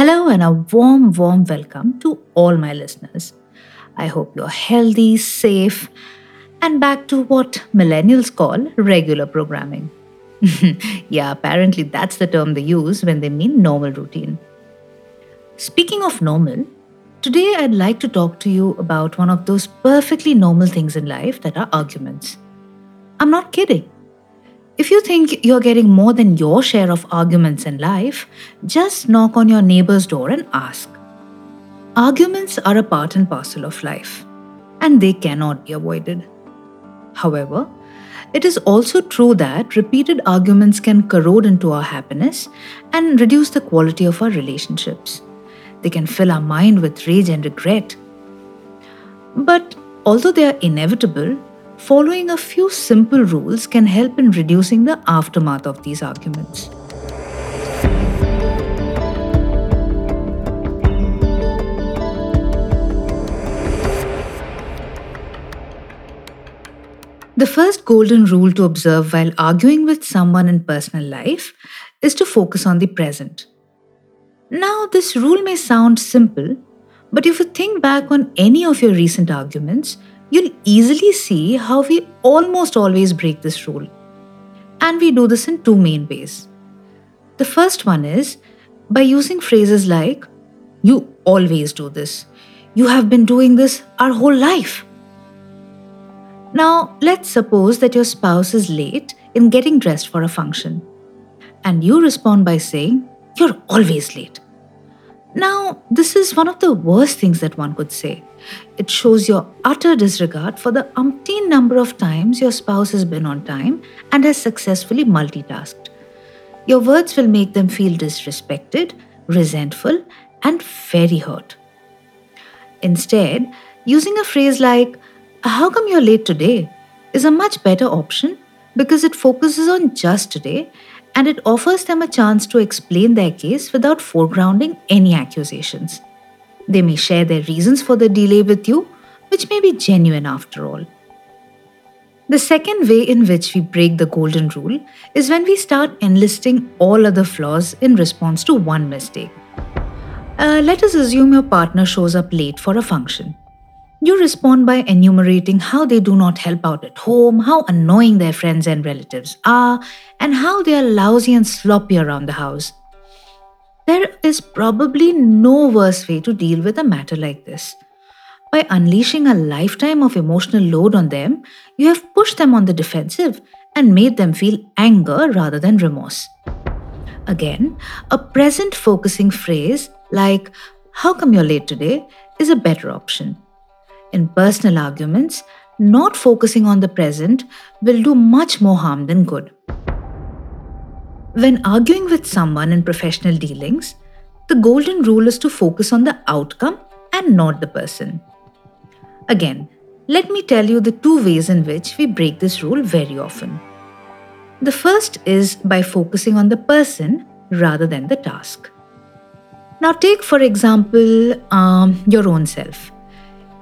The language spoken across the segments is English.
Hello, and a warm, warm welcome to all my listeners. I hope you're healthy, safe, and back to what millennials call regular programming. yeah, apparently that's the term they use when they mean normal routine. Speaking of normal, today I'd like to talk to you about one of those perfectly normal things in life that are arguments. I'm not kidding. If you think you're getting more than your share of arguments in life, just knock on your neighbor's door and ask. Arguments are a part and parcel of life, and they cannot be avoided. However, it is also true that repeated arguments can corrode into our happiness and reduce the quality of our relationships. They can fill our mind with rage and regret. But although they are inevitable, following a few simple rules can help in reducing the aftermath of these arguments. The first golden rule to observe while arguing with someone in personal life is to focus on the present. Now, this rule may sound simple, but if you think back on any of your recent arguments, you'll easily see how we almost always break this rule. And we do this in two main ways. The first one is by using phrases like, You always do this. You have been doing this our whole life. Now, let's suppose that your spouse is late in getting dressed for a function. And you respond by saying, You're always late. Now, this is one of the worst things that one could say. It shows your utter disregard for the umpteen number of times your spouse has been on time and has successfully multitasked. Your words will make them feel disrespected, resentful, and very hurt. Instead, using a phrase like, How come you're late today? is a much better option because it focuses on just today and it offers them a chance to explain their case without foregrounding any accusations. They may share their reasons for the delay with you, which may be genuine after all. The second way in which we break the golden rule is when we start enlisting all other flaws in response to one mistake. Uh, let us assume your partner shows up late for a function. You respond by enumerating how they do not help out at home, how annoying their friends and relatives are, and how they are lousy and sloppy around the house. There is probably no worse way to deal with a matter like this. By unleashing a lifetime of emotional load on them, you have pushed them on the defensive and made them feel anger rather than remorse. Again, a present focusing phrase like, How come you're late today? is a better option. In personal arguments, not focusing on the present will do much more harm than good. When arguing with someone in professional dealings, the golden rule is to focus on the outcome and not the person. Again, let me tell you the two ways in which we break this rule very often. The first is by focusing on the person rather than the task. Now, take for example um, your own self.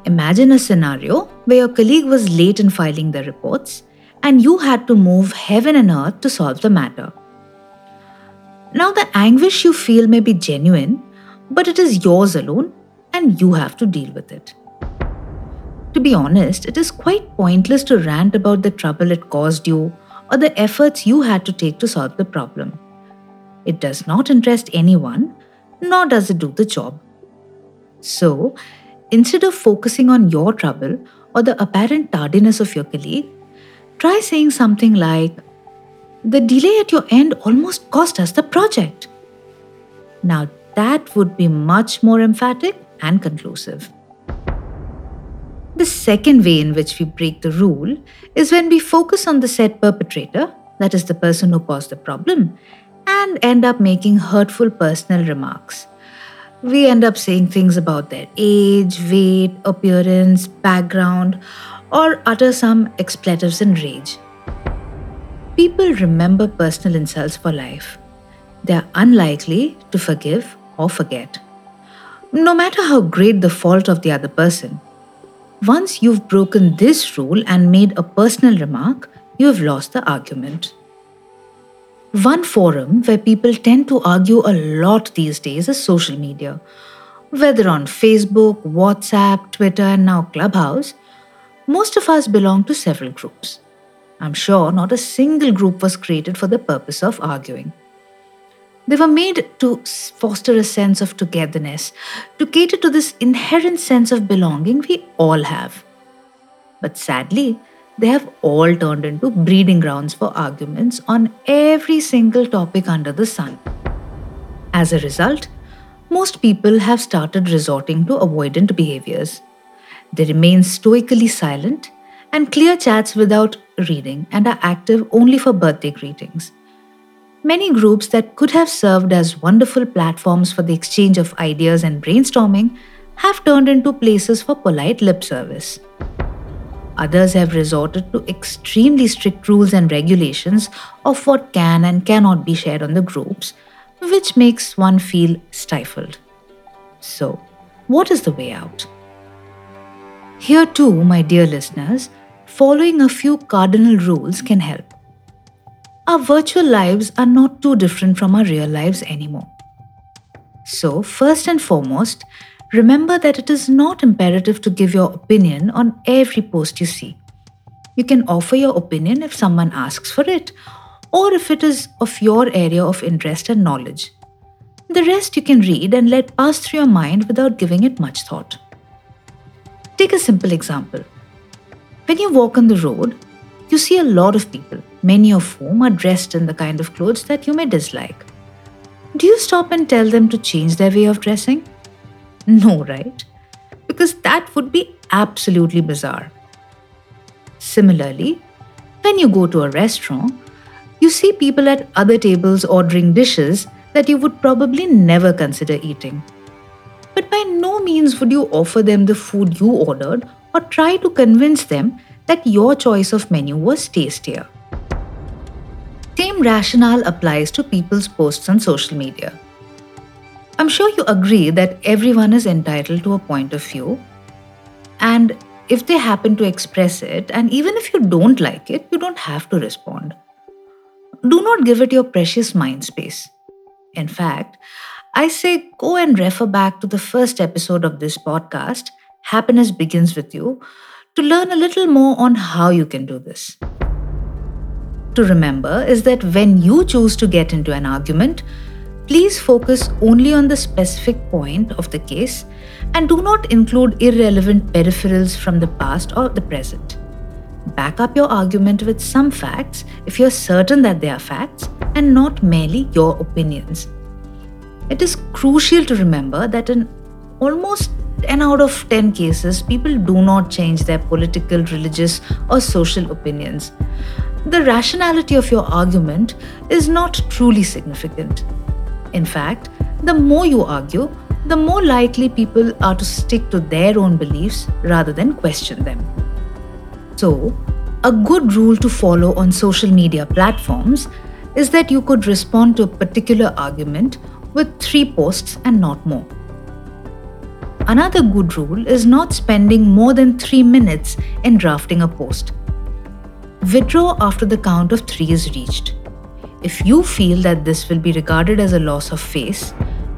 Imagine a scenario where your colleague was late in filing the reports and you had to move heaven and earth to solve the matter. Now, the anguish you feel may be genuine, but it is yours alone and you have to deal with it. To be honest, it is quite pointless to rant about the trouble it caused you or the efforts you had to take to solve the problem. It does not interest anyone, nor does it do the job. So, instead of focusing on your trouble or the apparent tardiness of your colleague, try saying something like, The delay at your end almost cost us the project. Now, that would be much more emphatic and conclusive. The second way in which we break the rule is when we focus on the said perpetrator, that is the person who caused the problem, and end up making hurtful personal remarks. We end up saying things about their age, weight, appearance, background, or utter some expletives in rage. People remember personal insults for life. They are unlikely to forgive or forget. No matter how great the fault of the other person, once you've broken this rule and made a personal remark, you have lost the argument. One forum where people tend to argue a lot these days is social media. Whether on Facebook, WhatsApp, Twitter, and now Clubhouse, most of us belong to several groups. I'm sure not a single group was created for the purpose of arguing. They were made to foster a sense of togetherness, to cater to this inherent sense of belonging we all have. But sadly, they have all turned into breeding grounds for arguments on every single topic under the sun. As a result, most people have started resorting to avoidant behaviors. They remain stoically silent and clear chats without reading and are active only for birthday greetings. Many groups that could have served as wonderful platforms for the exchange of ideas and brainstorming have turned into places for polite lip service. Others have resorted to extremely strict rules and regulations of what can and cannot be shared on the groups, which makes one feel stifled. So, what is the way out? Here, too, my dear listeners, following a few cardinal rules can help. Our virtual lives are not too different from our real lives anymore. So, first and foremost, remember that it is not imperative to give your opinion on every post you see. You can offer your opinion if someone asks for it, or if it is of your area of interest and knowledge. The rest you can read and let pass through your mind without giving it much thought. Take a simple example. When you walk on the road, you see a lot of people, many of whom are dressed in the kind of clothes that you may dislike. Do you stop and tell them to change their way of dressing? No, right? Because that would be absolutely bizarre. Similarly, when you go to a restaurant, you see people at other tables ordering dishes that you would probably never consider eating. But by no means would you offer them the food you ordered or try to convince them that your choice of menu was tastier. Same rationale applies to people's posts on social media. I'm sure you agree that everyone is entitled to a point of view. And if they happen to express it, and even if you don't like it, you don't have to respond. Do not give it your precious mind space. In fact, I say go and refer back to the first episode of this podcast, Happiness Begins With You, to learn a little more on how you can do this. To remember is that when you choose to get into an argument, Please focus only on the specific point of the case and do not include irrelevant peripherals from the past or the present. Back up your argument with some facts if you're certain that they are facts and not merely your opinions. It is crucial to remember that in almost 10 out of 10 cases, people do not change their political, religious, or social opinions. The rationality of your argument is not truly significant. In fact, the more you argue, the more likely people are to stick to their own beliefs rather than question them. So, a good rule to follow on social media platforms is that you could respond to a particular argument with three posts and not more. Another good rule is not spending more than three minutes in drafting a post. Withdraw after the count of three is reached. If you feel that this will be regarded as a loss of face,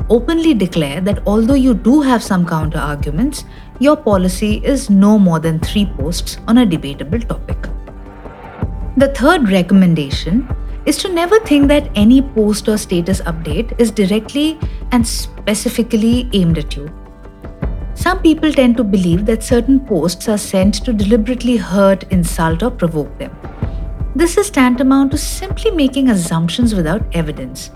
openly declare that although you do have some counter arguments, your policy is no more than three posts on a debatable topic. The third recommendation is to never think that any post or status update is directly and specifically aimed at you. Some people tend to believe that certain posts are sent to deliberately hurt, insult, or provoke them. This is tantamount to simply making assumptions without evidence.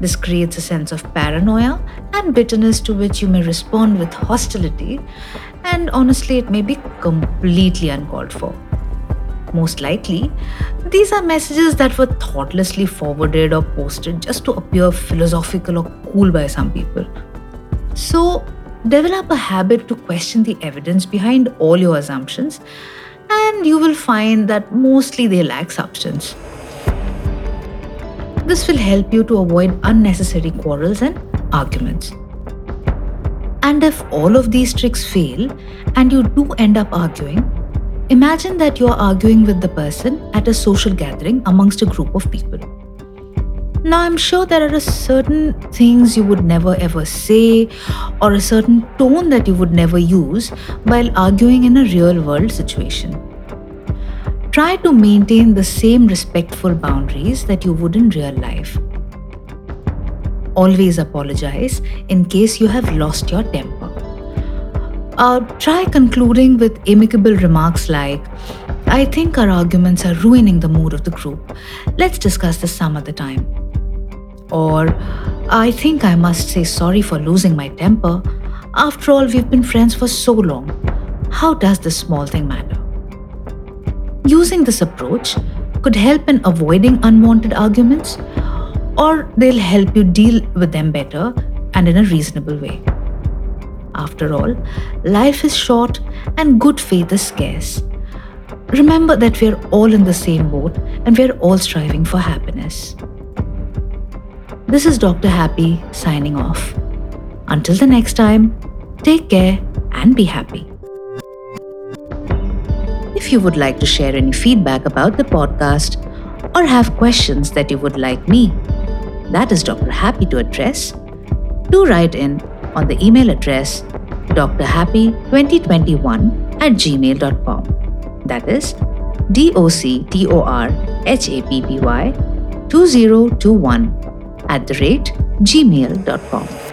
This creates a sense of paranoia and bitterness to which you may respond with hostility, and honestly, it may be completely uncalled for. Most likely, these are messages that were thoughtlessly forwarded or posted just to appear philosophical or cool by some people. So, develop a habit to question the evidence behind all your assumptions and you will find that mostly they lack substance. This will help you to avoid unnecessary quarrels and arguments. And if all of these tricks fail and you do end up arguing, imagine that you are arguing with the person at a social gathering amongst a group of people. Now, I'm sure there are certain things you would never ever say, or a certain tone that you would never use while arguing in a real world situation. Try to maintain the same respectful boundaries that you would in real life. Always apologize in case you have lost your temper. Uh, try concluding with amicable remarks like, I think our arguments are ruining the mood of the group. Let's discuss this some other time. Or, I think I must say sorry for losing my temper. After all, we've been friends for so long. How does this small thing matter? Using this approach could help in avoiding unwanted arguments, or they'll help you deal with them better and in a reasonable way. After all, life is short and good faith is scarce. Remember that we're all in the same boat and we're all striving for happiness. This is Dr. Happy signing off. Until the next time, take care and be happy. If you would like to share any feedback about the podcast or have questions that you would like me, that is Dr. Happy to address, do write in on the email address drhappy2021 at gmail.com. That is D O C T O R H A P P Y 2021 at the rate gmail.com.